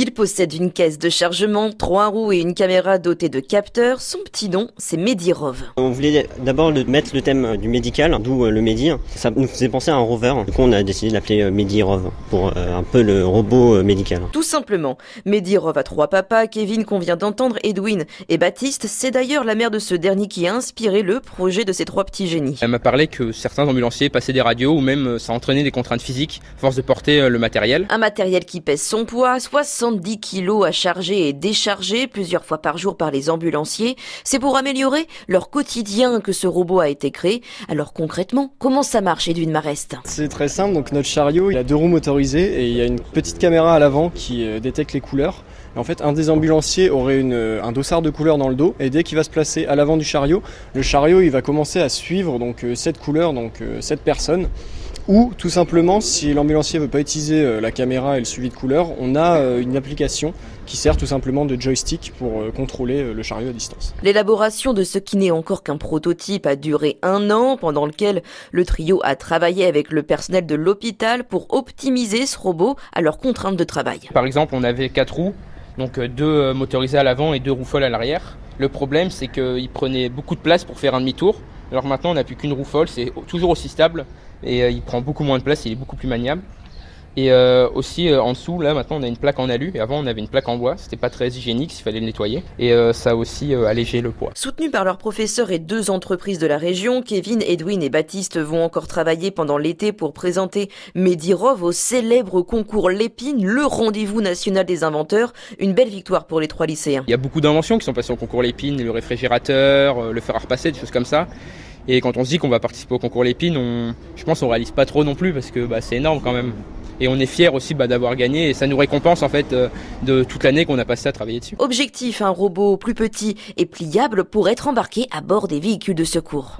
Il possède une caisse de chargement, trois roues et une caméra dotée de capteurs. Son petit nom, c'est Medirov. On voulait d'abord mettre le thème du médical, d'où le Medi. Ça nous faisait penser à un rover. Du coup, on a décidé de l'appeler Medirov pour un peu le robot médical. Tout simplement. Medirov a trois papas. Kevin qu'on vient d'entendre, Edwin et Baptiste. C'est d'ailleurs la mère de ce dernier qui a inspiré le projet de ces trois petits génies. Elle m'a parlé que certains ambulanciers passaient des radios ou même ça entraînait des contraintes physiques, force de porter le matériel. Un matériel qui pèse son poids, 70 kilos à charger et décharger plusieurs fois par jour par les ambulanciers. C'est pour améliorer leur quotidien que ce robot a été créé. Alors concrètement, comment ça marche, Edwin Marest? C'est très simple. Donc notre chariot, il a deux roues motorisées et il y a une petite caméra à l'avant qui détecte les couleurs. En fait, un des ambulanciers aurait une, un dossard de couleurs dans le dos et dès qu'il va se placer à l'avant du chariot, le chariot il va commencer à suivre donc cette couleur, donc cette personne. Ou tout simplement, si l'ambulancier veut pas utiliser la caméra et le suivi de couleurs, on a une application qui sert tout simplement de joystick pour contrôler le chariot à distance. L'élaboration de ce qui n'est encore qu'un prototype a duré un an, pendant lequel le trio a travaillé avec le personnel de l'hôpital pour optimiser ce robot à leurs contraintes de travail. Par exemple, on avait quatre roues, donc deux motorisées à l'avant et deux roues folles à l'arrière. Le problème, c'est qu'il prenait beaucoup de place pour faire un demi-tour. Alors maintenant, on n'a plus qu'une roue folle, c'est toujours aussi stable et euh, il prend beaucoup moins de place, il est beaucoup plus maniable. Et euh, aussi euh, en dessous, là maintenant on a une plaque en alu et avant on avait une plaque en bois, c'était pas très hygiénique, il fallait le nettoyer et euh, ça a aussi allégé le poids. Soutenus par leurs professeurs et deux entreprises de la région, Kevin, Edwin et Baptiste vont encore travailler pendant l'été pour présenter Medirov au célèbre concours Lépine, le rendez-vous national des inventeurs. Une belle victoire pour les trois lycéens. Il y a beaucoup d'inventions qui sont passées au concours Lépine, le réfrigérateur, le fer à repasser, des choses comme ça. Et quand on se dit qu'on va participer au concours Lépine, on, je pense qu'on réalise pas trop non plus parce que bah, c'est énorme quand même. Et on est fiers aussi bah, d'avoir gagné et ça nous récompense en fait euh, de toute l'année qu'on a passé à travailler dessus. Objectif, un robot plus petit et pliable pour être embarqué à bord des véhicules de secours.